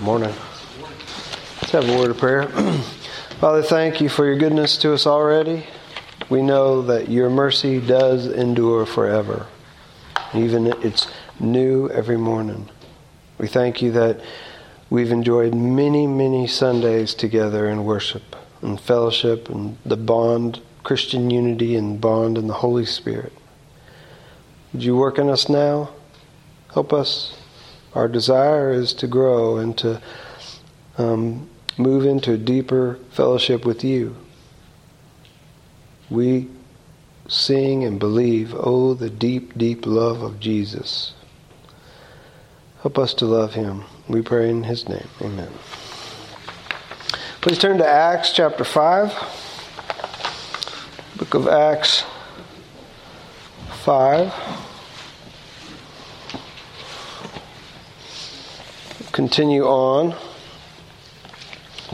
Morning. Let's have a word of prayer. Father, thank you for your goodness to us already. We know that your mercy does endure forever. Even it's new every morning. We thank you that we've enjoyed many, many Sundays together in worship and fellowship and the bond, Christian unity and bond in the Holy Spirit. Would you work in us now? Help us. Our desire is to grow and to um, move into a deeper fellowship with you. We sing and believe, oh, the deep, deep love of Jesus. Help us to love him. We pray in his name. Amen. Please turn to Acts chapter 5. Book of Acts 5. Continue on.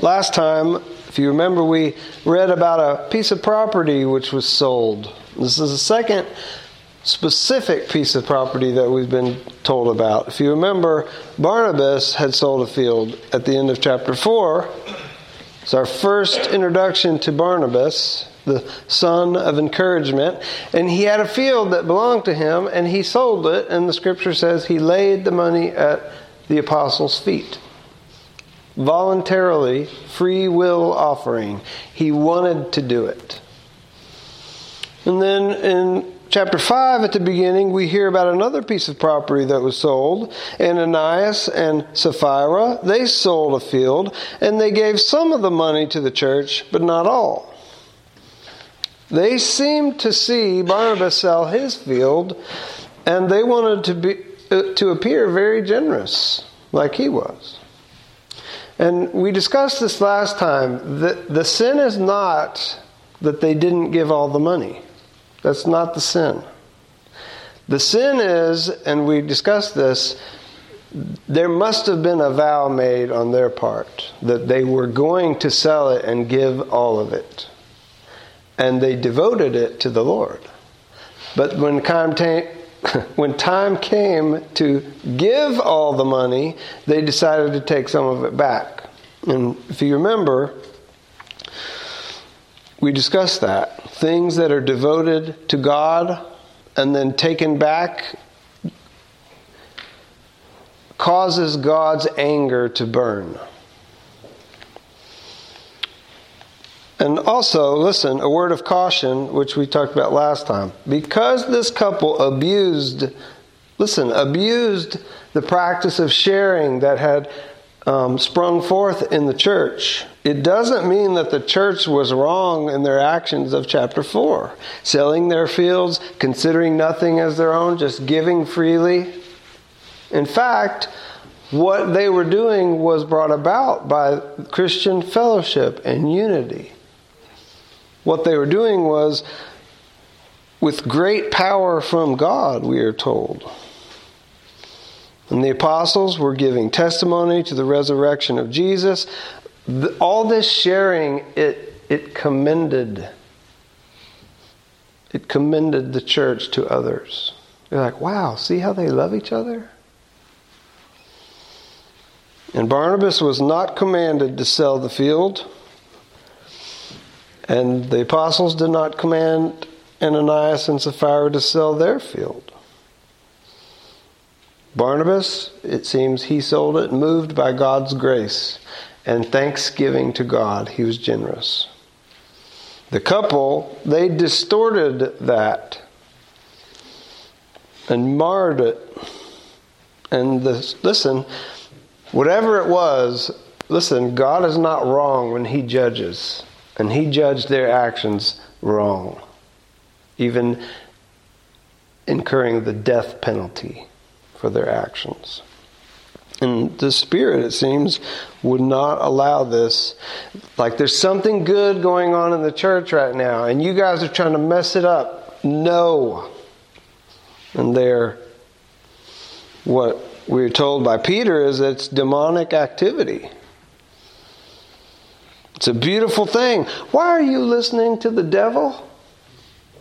Last time, if you remember, we read about a piece of property which was sold. This is the second specific piece of property that we've been told about. If you remember, Barnabas had sold a field at the end of chapter 4. It's our first introduction to Barnabas, the son of encouragement. And he had a field that belonged to him, and he sold it, and the scripture says he laid the money at the apostles' feet voluntarily, free will offering. He wanted to do it. And then in chapter 5 at the beginning, we hear about another piece of property that was sold. Ananias and Sapphira, they sold a field and they gave some of the money to the church, but not all. They seemed to see Barnabas sell his field and they wanted to be to appear very generous like he was. And we discussed this last time. The, the sin is not that they didn't give all the money. That's not the sin. The sin is, and we discussed this, there must have been a vow made on their part that they were going to sell it and give all of it. And they devoted it to the Lord. But when time, when time came to give all the money, they decided to take some of it back. And if you remember, we discussed that. Things that are devoted to God and then taken back causes God's anger to burn. And also, listen, a word of caution, which we talked about last time. Because this couple abused, listen, abused the practice of sharing that had um, sprung forth in the church, it doesn't mean that the church was wrong in their actions of chapter 4. Selling their fields, considering nothing as their own, just giving freely. In fact, what they were doing was brought about by Christian fellowship and unity. What they were doing was with great power from God, we are told. And the apostles were giving testimony to the resurrection of Jesus. All this sharing, it, it commended. It commended the church to others. They're like, wow, see how they love each other? And Barnabas was not commanded to sell the field. And the apostles did not command Ananias and Sapphira to sell their field. Barnabas, it seems he sold it, moved by God's grace and thanksgiving to God, he was generous. The couple, they distorted that and marred it. And this, listen, whatever it was, listen, God is not wrong when he judges and he judged their actions wrong, even incurring the death penalty for their actions. And the Spirit, it seems, would not allow this. Like there's something good going on in the church right now, and you guys are trying to mess it up. No. And there, what we're told by Peter is it's demonic activity. It's a beautiful thing. Why are you listening to the devil?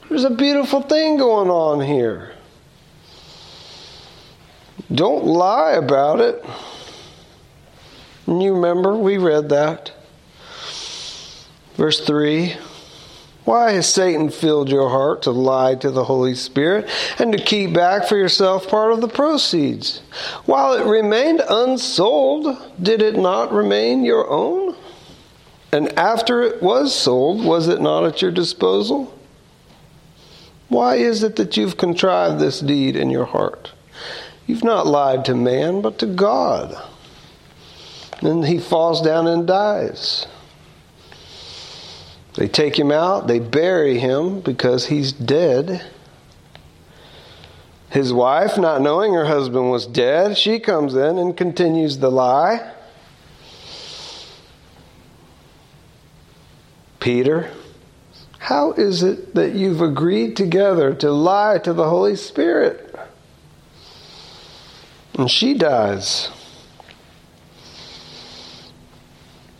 There's a beautiful thing going on here. Don't lie about it. You remember, we read that. Verse 3 Why has Satan filled your heart to lie to the Holy Spirit and to keep back for yourself part of the proceeds? While it remained unsold, did it not remain your own? And after it was sold, was it not at your disposal? Why is it that you've contrived this deed in your heart? You've not lied to man, but to God. Then he falls down and dies. They take him out, they bury him because he's dead. His wife, not knowing her husband was dead, she comes in and continues the lie. Peter, how is it that you've agreed together to lie to the Holy Spirit? And she dies.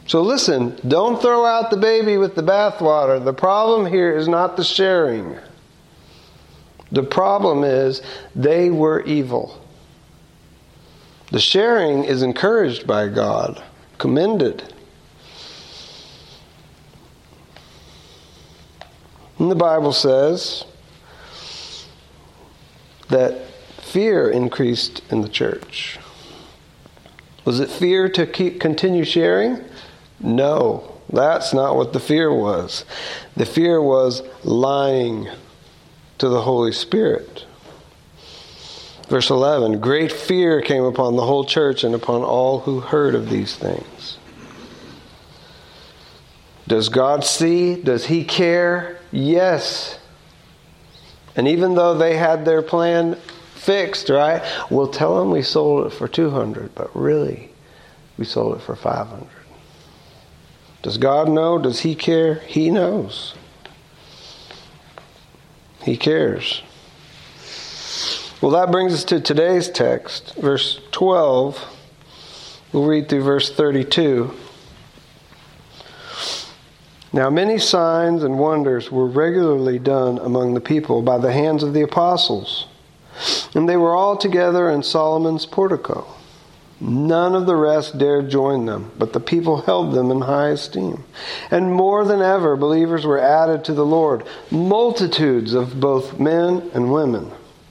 So listen, don't throw out the baby with the bathwater. The problem here is not the sharing. The problem is they were evil. The sharing is encouraged by God, commended. And the Bible says that fear increased in the church. Was it fear to keep continue sharing? No, that's not what the fear was. The fear was lying to the Holy Spirit. Verse 11 Great fear came upon the whole church and upon all who heard of these things. Does God see? Does He care? Yes. And even though they had their plan fixed, right? We'll tell them we sold it for 200, but really, we sold it for 500. Does God know? Does He care? He knows. He cares. Well, that brings us to today's text, verse 12. We'll read through verse 32. Now, many signs and wonders were regularly done among the people by the hands of the apostles, and they were all together in Solomon's portico. None of the rest dared join them, but the people held them in high esteem. And more than ever, believers were added to the Lord, multitudes of both men and women,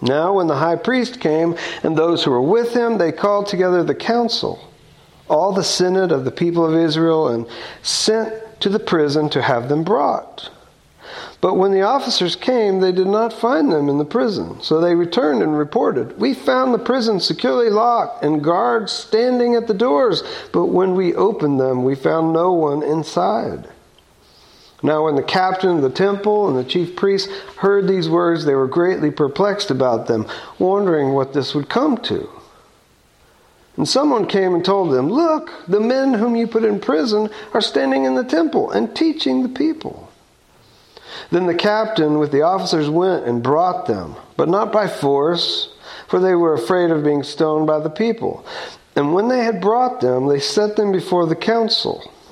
Now, when the high priest came and those who were with him, they called together the council, all the synod of the people of Israel, and sent to the prison to have them brought. But when the officers came, they did not find them in the prison. So they returned and reported, We found the prison securely locked and guards standing at the doors, but when we opened them, we found no one inside. Now, when the captain of the temple and the chief priests heard these words, they were greatly perplexed about them, wondering what this would come to. And someone came and told them, Look, the men whom you put in prison are standing in the temple and teaching the people. Then the captain with the officers went and brought them, but not by force, for they were afraid of being stoned by the people. And when they had brought them, they set them before the council.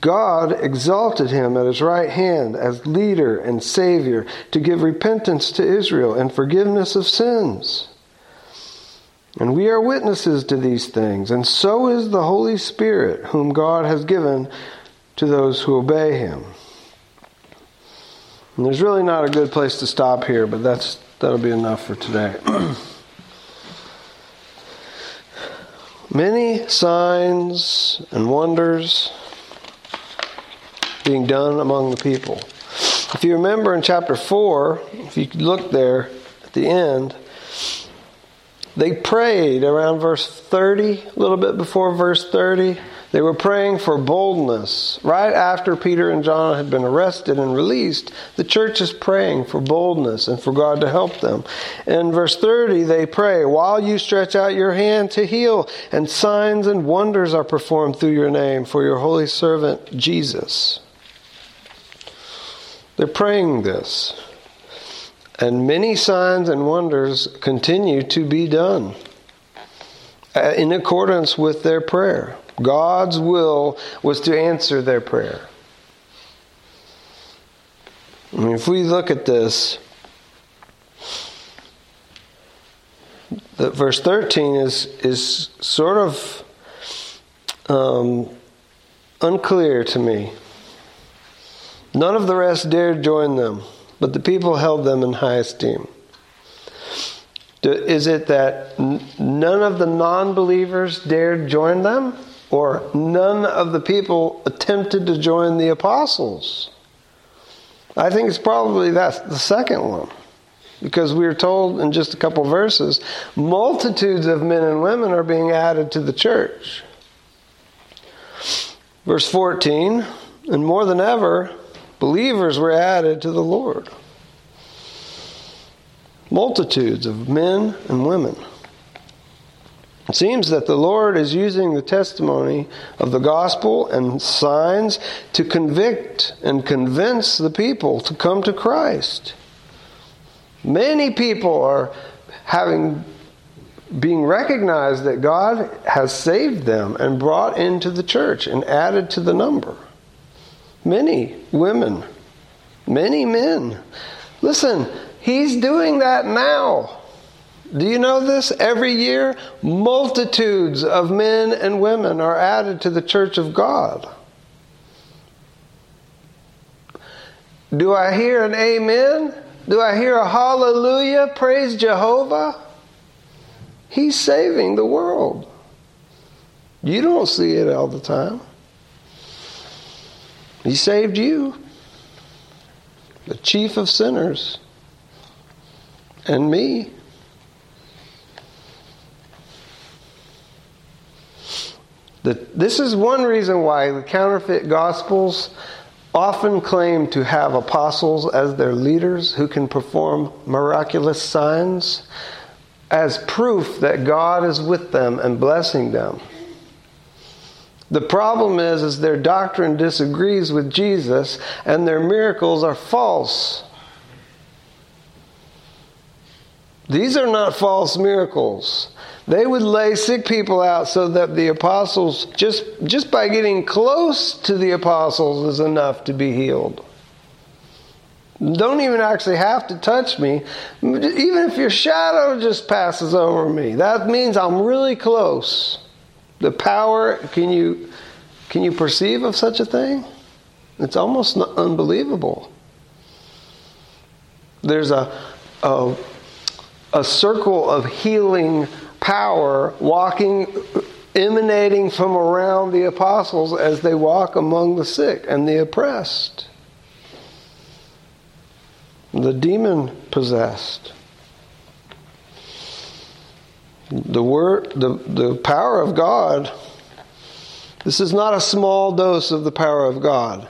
God exalted him at his right hand as leader and Savior to give repentance to Israel and forgiveness of sins. And we are witnesses to these things, and so is the Holy Spirit, whom God has given to those who obey him. And there's really not a good place to stop here, but that's that'll be enough for today. Many signs and wonders being done among the people. If you remember in chapter 4, if you look there at the end, they prayed around verse 30, a little bit before verse 30. They were praying for boldness. Right after Peter and John had been arrested and released, the church is praying for boldness and for God to help them. In verse 30, they pray, While you stretch out your hand to heal, and signs and wonders are performed through your name for your holy servant Jesus. They're praying this. And many signs and wonders continue to be done uh, in accordance with their prayer. God's will was to answer their prayer. I mean, if we look at this, the verse 13 is, is sort of um, unclear to me. None of the rest dared join them, but the people held them in high esteem. Is it that none of the non believers dared join them? Or none of the people attempted to join the apostles? I think it's probably that the second one. Because we are told in just a couple verses, multitudes of men and women are being added to the church. Verse 14, and more than ever, believers were added to the Lord. Multitudes of men and women. It seems that the Lord is using the testimony of the gospel and signs to convict and convince the people to come to Christ. Many people are having being recognized that God has saved them and brought into the church and added to the number. Many women, many men. Listen, he's doing that now. Do you know this? Every year, multitudes of men and women are added to the church of God. Do I hear an amen? Do I hear a hallelujah? Praise Jehovah? He's saving the world. You don't see it all the time. He saved you, the chief of sinners, and me. That this is one reason why the counterfeit gospels often claim to have apostles as their leaders who can perform miraculous signs as proof that God is with them and blessing them. The problem is, is their doctrine disagrees with Jesus and their miracles are false. These are not false miracles. They would lay sick people out so that the apostles, just, just by getting close to the apostles, is enough to be healed. Don't even actually have to touch me. Even if your shadow just passes over me, that means I'm really close. The power, can you, can you perceive of such a thing? It's almost unbelievable. There's a, a, a circle of healing power walking, emanating from around the apostles as they walk among the sick and the oppressed, the demon possessed. The word, the, the power of God. This is not a small dose of the power of God.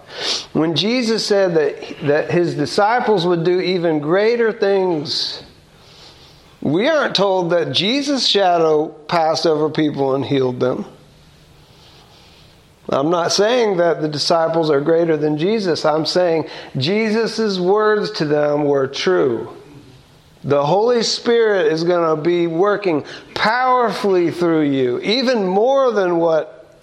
When Jesus said that, that his disciples would do even greater things we aren't told that Jesus' shadow passed over people and healed them. I'm not saying that the disciples are greater than Jesus. I'm saying Jesus' words to them were true. The Holy Spirit is going to be working powerfully through you, even more than what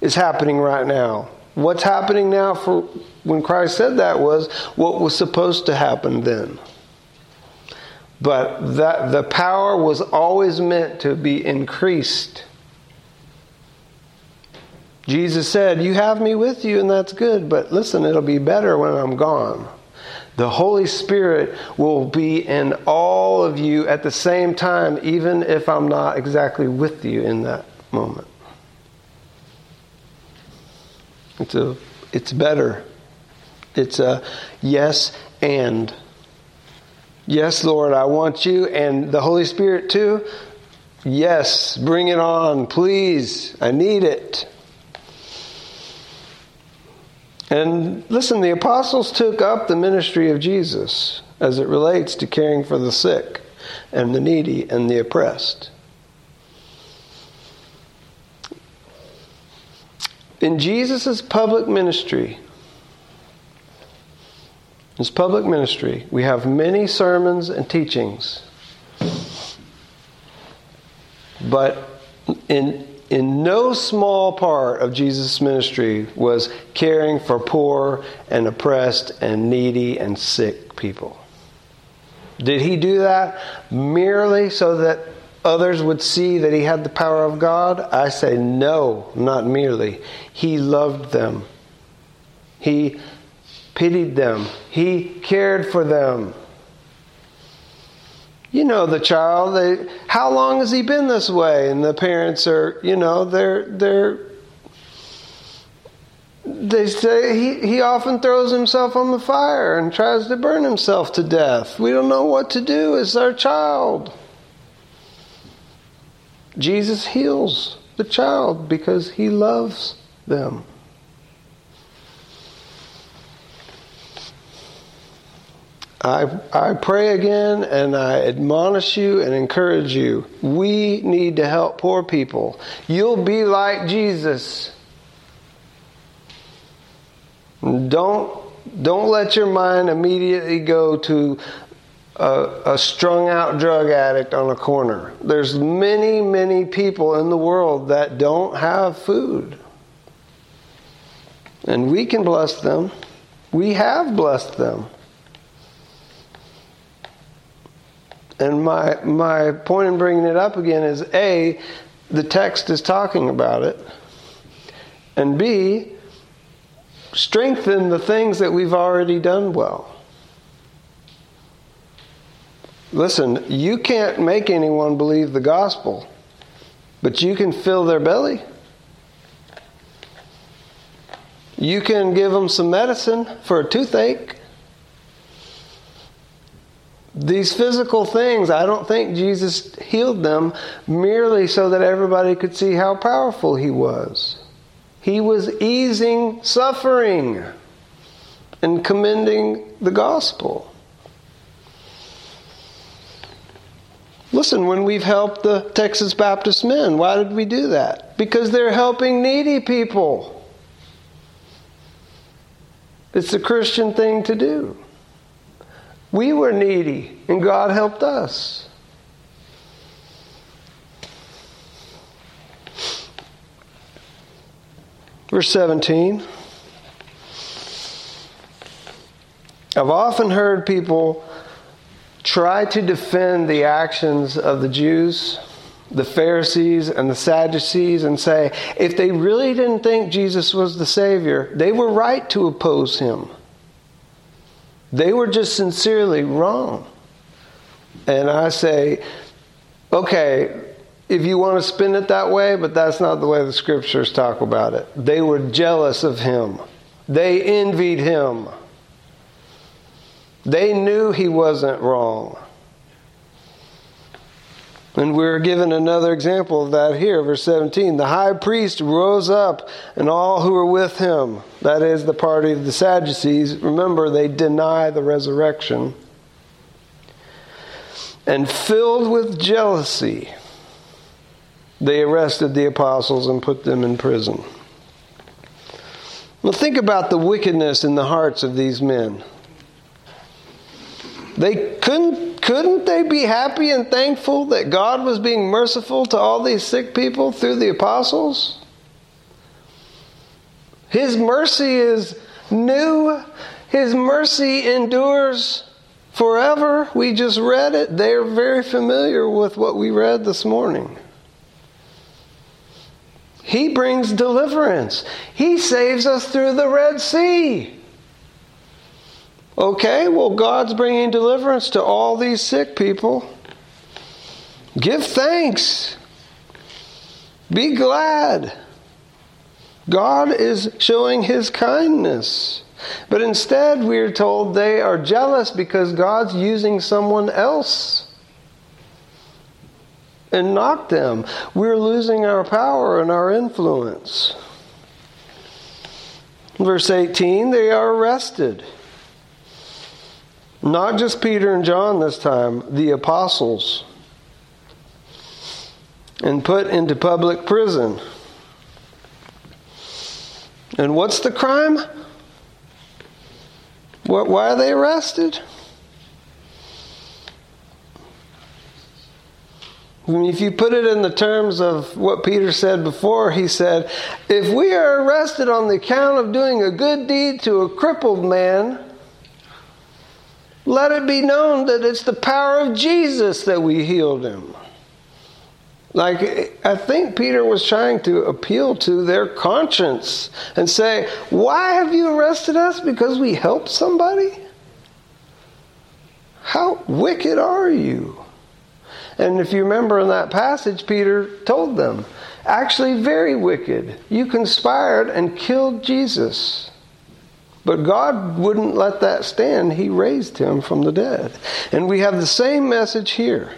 is happening right now. What's happening now for when Christ said that was what was supposed to happen then. but that the power was always meant to be increased. Jesus said, You have me with you, and that's good, but listen, it'll be better when I'm gone. The Holy Spirit will be in all of you at the same time, even if I'm not exactly with you in that moment. It's a it's better. It's a yes and. Yes, Lord, I want you and the Holy Spirit too. Yes, bring it on, please. I need it. And listen, the apostles took up the ministry of Jesus as it relates to caring for the sick and the needy and the oppressed. In Jesus' public ministry, his public ministry, we have many sermons and teachings. But in, in no small part of Jesus' ministry was caring for poor and oppressed and needy and sick people. Did he do that merely so that others would see that he had the power of God? I say no, not merely. He loved them. He pitied them. He cared for them. You know the child. They, how long has he been this way? And the parents are, you know, they're they're. They say he, he often throws himself on the fire and tries to burn himself to death. We don't know what to do. It's our child. Jesus heals the child because he loves them. I, I pray again and I admonish you and encourage you. We need to help poor people. You'll be like Jesus. Don't, don't let your mind immediately go to a, a strung out drug addict on a corner. There's many, many people in the world that don't have food. And we can bless them. We have blessed them. And my my point in bringing it up again is a the text is talking about it, and b strengthen the things that we've already done well. Listen, you can't make anyone believe the gospel, but you can fill their belly. You can give them some medicine for a toothache. These physical things, I don't think Jesus healed them merely so that everybody could see how powerful he was. He was easing suffering and commending the gospel. Listen, when we've helped the Texas Baptist men, why did we do that? Because they're helping needy people. It's a Christian thing to do. We were needy, and God helped us. Verse 17. I've often heard people try to defend the actions of the Jews, the Pharisees, and the Sadducees and say if they really didn't think Jesus was the Savior, they were right to oppose him. They were just sincerely wrong. And I say, okay, if you want to spin it that way, but that's not the way the scriptures talk about it. They were jealous of him, they envied him. They knew he wasn't wrong. And we're given another example of that here, verse 17. The high priest rose up, and all who were with him, that is the party of the Sadducees, remember they deny the resurrection, and filled with jealousy, they arrested the apostles and put them in prison. Well, think about the wickedness in the hearts of these men. They couldn't couldn't they be happy and thankful that God was being merciful to all these sick people through the apostles? His mercy is new. His mercy endures forever. We just read it. They're very familiar with what we read this morning. He brings deliverance. He saves us through the Red Sea. Okay, well, God's bringing deliverance to all these sick people. Give thanks. Be glad. God is showing his kindness. But instead, we are told they are jealous because God's using someone else and not them. We're losing our power and our influence. Verse 18 they are arrested. Not just Peter and John this time, the apostles. And put into public prison. And what's the crime? What, why are they arrested? If you put it in the terms of what Peter said before, he said, If we are arrested on the account of doing a good deed to a crippled man, let it be known that it's the power of Jesus that we healed him. Like, I think Peter was trying to appeal to their conscience and say, Why have you arrested us? Because we helped somebody? How wicked are you? And if you remember in that passage, Peter told them, Actually, very wicked. You conspired and killed Jesus. But God wouldn't let that stand. He raised him from the dead. And we have the same message here.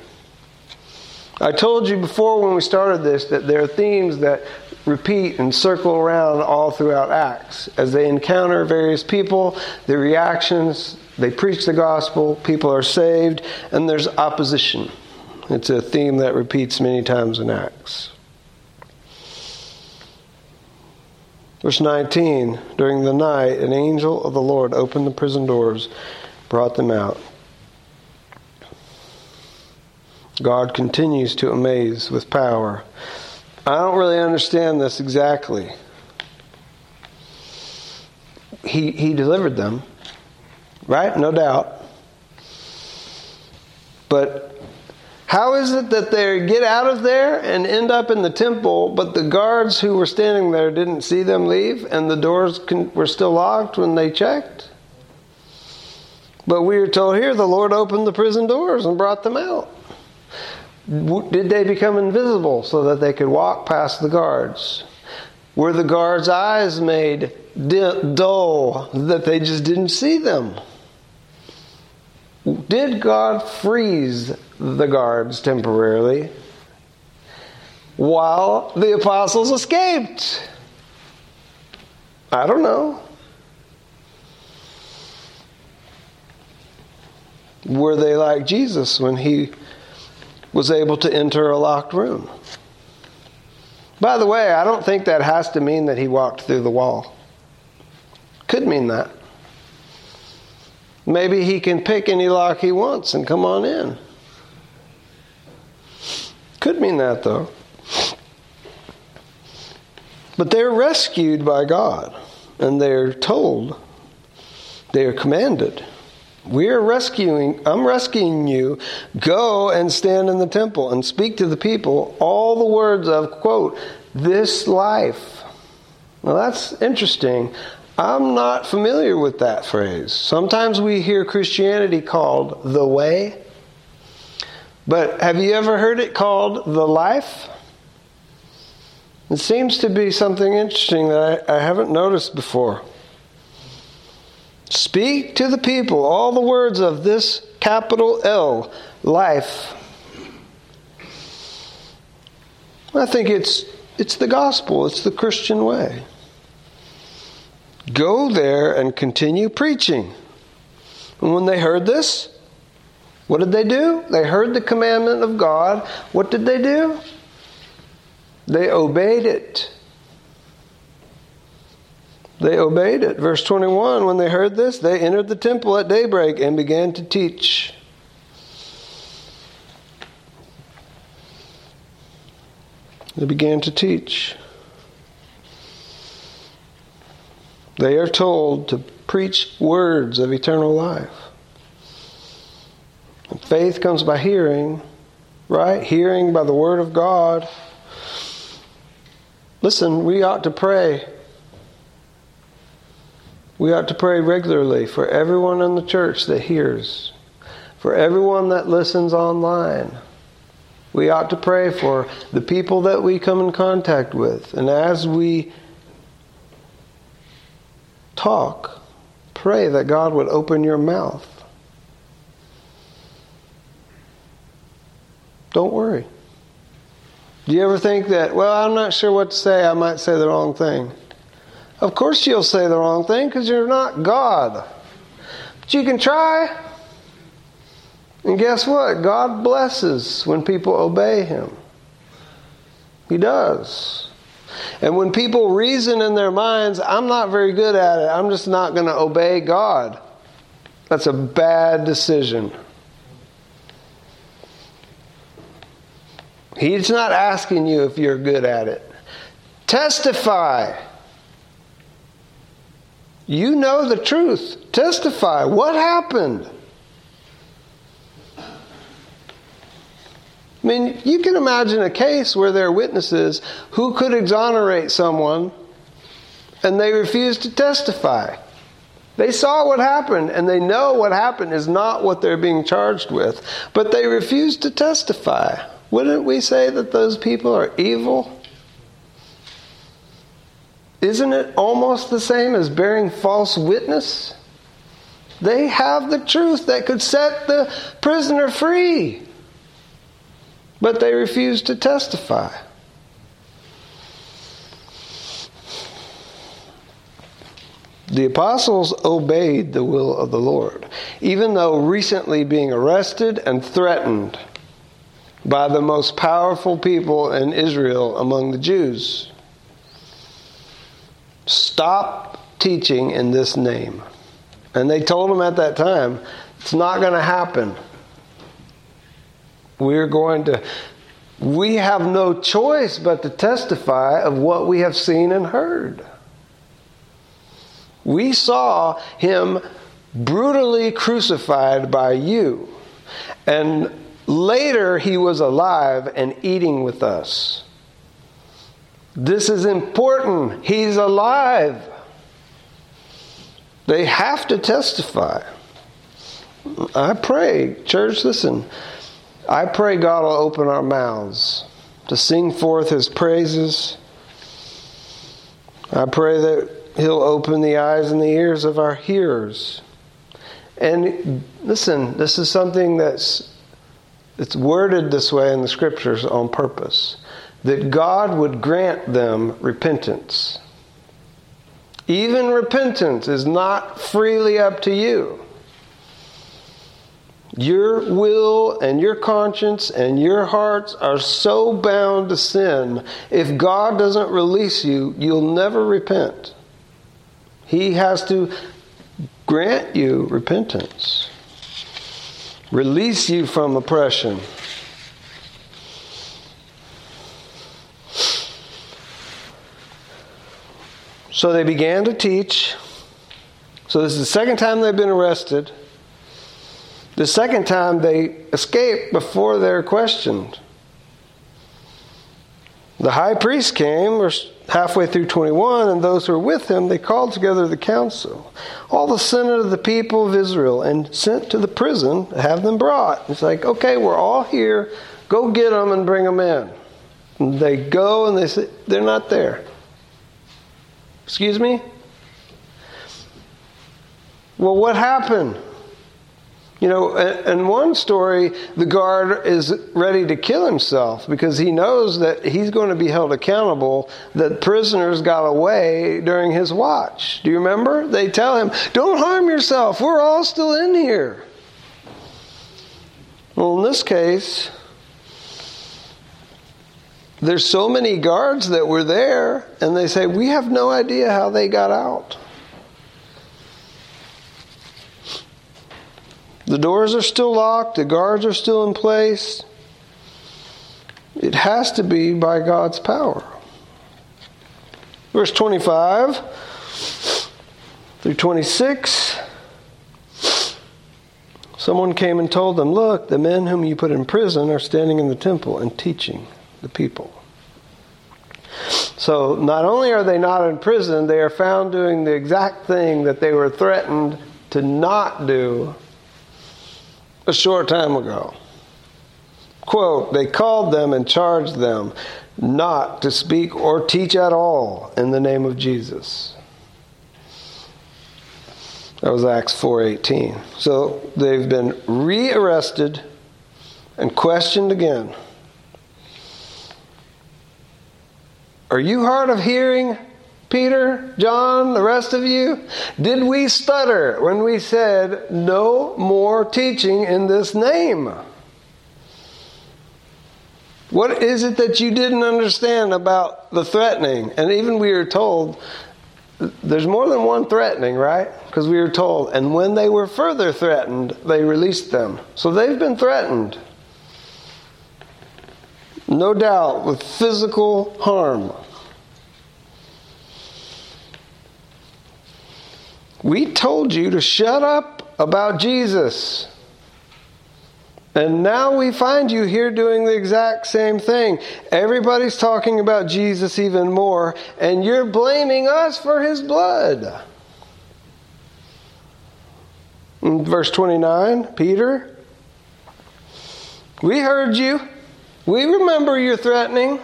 I told you before when we started this that there are themes that repeat and circle around all throughout Acts. As they encounter various people, the reactions, they preach the gospel, people are saved, and there's opposition. It's a theme that repeats many times in Acts. Verse 19 During the night, an angel of the Lord opened the prison doors, brought them out. God continues to amaze with power. I don't really understand this exactly. He, he delivered them, right? No doubt. But how is it that they get out of there and end up in the temple, but the guards who were standing there didn't see them leave and the doors were still locked when they checked? But we are told here the Lord opened the prison doors and brought them out. Did they become invisible so that they could walk past the guards? Were the guards' eyes made dull that they just didn't see them? Did God freeze the guards temporarily while the apostles escaped? I don't know. Were they like Jesus when he was able to enter a locked room? By the way, I don't think that has to mean that he walked through the wall. Could mean that. Maybe he can pick any lock he wants and come on in. Could mean that though. But they're rescued by God and they're told, they are commanded. We're rescuing, I'm rescuing you. Go and stand in the temple and speak to the people all the words of, quote, this life. Now that's interesting. I'm not familiar with that phrase. Sometimes we hear Christianity called the way, but have you ever heard it called the life? It seems to be something interesting that I, I haven't noticed before. Speak to the people all the words of this capital L, life. I think it's it's the gospel, it's the Christian way. Go there and continue preaching. And when they heard this, what did they do? They heard the commandment of God. What did they do? They obeyed it. They obeyed it. Verse 21 When they heard this, they entered the temple at daybreak and began to teach. They began to teach. They are told to preach words of eternal life. Faith comes by hearing, right? Hearing by the Word of God. Listen, we ought to pray. We ought to pray regularly for everyone in the church that hears, for everyone that listens online. We ought to pray for the people that we come in contact with. And as we talk, pray that God would open your mouth. Don't worry. Do you ever think that, well, I'm not sure what to say, I might say the wrong thing? Of course you'll say the wrong thing because you're not God. But you can try. And guess what? God blesses when people obey Him. He does. And when people reason in their minds, I'm not very good at it, I'm just not going to obey God, that's a bad decision. He's not asking you if you're good at it. Testify. You know the truth. Testify. What happened? I mean, you can imagine a case where there are witnesses who could exonerate someone and they refuse to testify. They saw what happened and they know what happened is not what they're being charged with, but they refuse to testify. Wouldn't we say that those people are evil? Isn't it almost the same as bearing false witness? They have the truth that could set the prisoner free, but they refuse to testify. The apostles obeyed the will of the Lord, even though recently being arrested and threatened by the most powerful people in Israel among the Jews. Stop teaching in this name. And they told him at that time, it's not going to happen. We're going to, we have no choice but to testify of what we have seen and heard. We saw him brutally crucified by you. And Later, he was alive and eating with us. This is important. He's alive. They have to testify. I pray, church, listen. I pray God will open our mouths to sing forth his praises. I pray that he'll open the eyes and the ears of our hearers. And listen, this is something that's it's worded this way in the scriptures on purpose that God would grant them repentance. Even repentance is not freely up to you. Your will and your conscience and your hearts are so bound to sin. If God doesn't release you, you'll never repent. He has to grant you repentance release you from oppression. So they began to teach. So this is the second time they've been arrested. The second time they escaped before they're questioned. The high priest came, or halfway through 21, and those who were with him, they called together the council, all the senate of the people of Israel, and sent to the prison to have them brought. It's like, okay, we're all here. Go get them and bring them in. And they go and they say, they're not there. Excuse me? Well, what happened? You know, in one story, the guard is ready to kill himself because he knows that he's going to be held accountable that prisoners got away during his watch. Do you remember? They tell him, Don't harm yourself. We're all still in here. Well, in this case, there's so many guards that were there, and they say, We have no idea how they got out. The doors are still locked, the guards are still in place. It has to be by God's power. Verse 25 through 26. Someone came and told them, Look, the men whom you put in prison are standing in the temple and teaching the people. So not only are they not in prison, they are found doing the exact thing that they were threatened to not do a short time ago. Quote, they called them and charged them not to speak or teach at all in the name of Jesus. That was Acts 4:18. So they've been rearrested and questioned again. Are you hard of hearing, Peter, John, the rest of you? Did we stutter when we said no more teaching in this name? What is it that you didn't understand about the threatening? And even we were told there's more than one threatening, right? Because we were told, and when they were further threatened, they released them. So they've been threatened. No doubt with physical harm. We told you to shut up about Jesus. And now we find you here doing the exact same thing. Everybody's talking about Jesus even more, and you're blaming us for his blood. In verse 29, Peter, we heard you. We remember your threatening.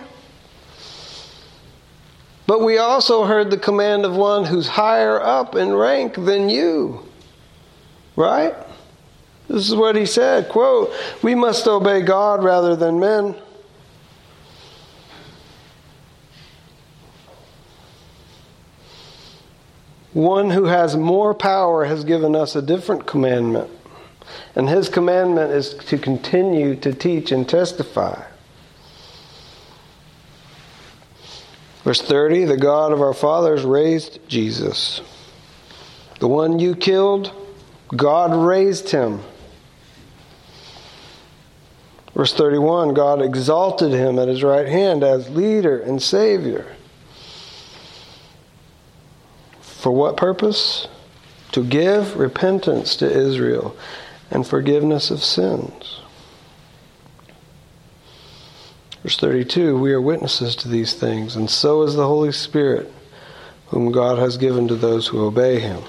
But we also heard the command of one who's higher up in rank than you. Right? This is what he said, quote, "We must obey God rather than men." One who has more power has given us a different commandment. And his commandment is to continue to teach and testify. Verse 30 The God of our fathers raised Jesus. The one you killed, God raised him. Verse 31 God exalted him at his right hand as leader and savior. For what purpose? To give repentance to Israel and forgiveness of sins. Verse 32 We are witnesses to these things, and so is the Holy Spirit, whom God has given to those who obey him.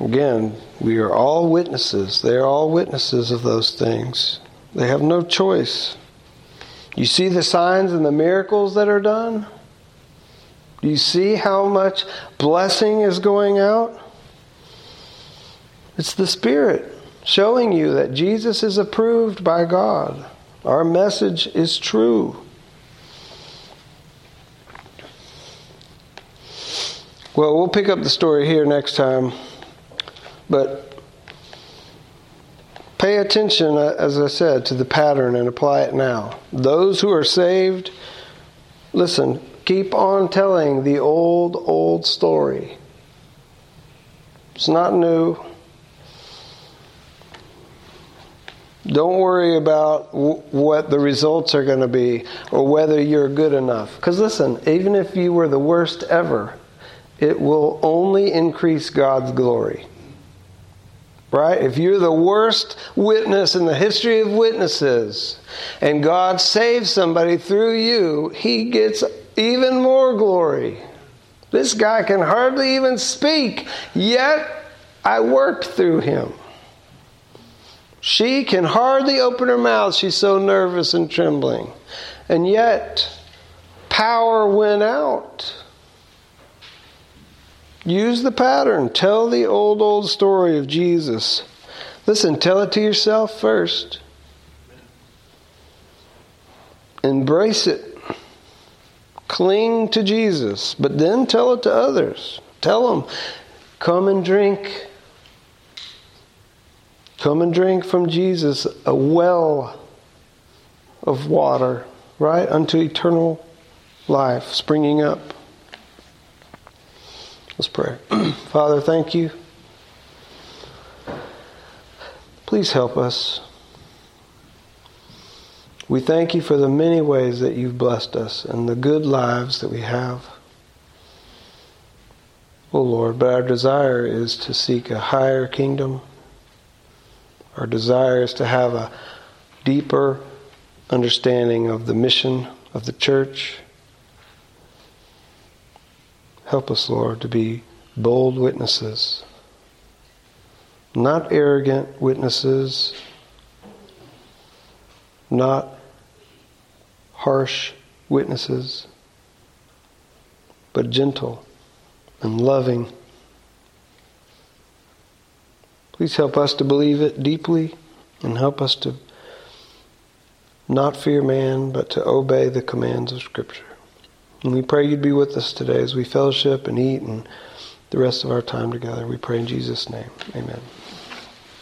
Again, we are all witnesses. They are all witnesses of those things. They have no choice. You see the signs and the miracles that are done? Do you see how much blessing is going out? It's the Spirit showing you that Jesus is approved by God. Our message is true. Well, we'll pick up the story here next time. But pay attention, uh, as I said, to the pattern and apply it now. Those who are saved, listen, keep on telling the old, old story. It's not new. Don't worry about w- what the results are going to be or whether you're good enough. Because listen, even if you were the worst ever, it will only increase God's glory. Right? If you're the worst witness in the history of witnesses and God saves somebody through you, he gets even more glory. This guy can hardly even speak, yet I worked through him. She can hardly open her mouth, she's so nervous and trembling. And yet, power went out. Use the pattern. Tell the old, old story of Jesus. Listen, tell it to yourself first. Embrace it. Cling to Jesus, but then tell it to others. Tell them, come and drink. Come and drink from Jesus a well of water, right, unto eternal life springing up. Let's pray. Father, thank you. Please help us. We thank you for the many ways that you've blessed us and the good lives that we have. O Lord, but our desire is to seek a higher kingdom. Our desire is to have a deeper understanding of the mission of the church. Help us, Lord, to be bold witnesses, not arrogant witnesses, not harsh witnesses, but gentle and loving. Please help us to believe it deeply and help us to not fear man, but to obey the commands of Scripture. And we pray you'd be with us today as we fellowship and eat and the rest of our time together. We pray in Jesus' name. Amen.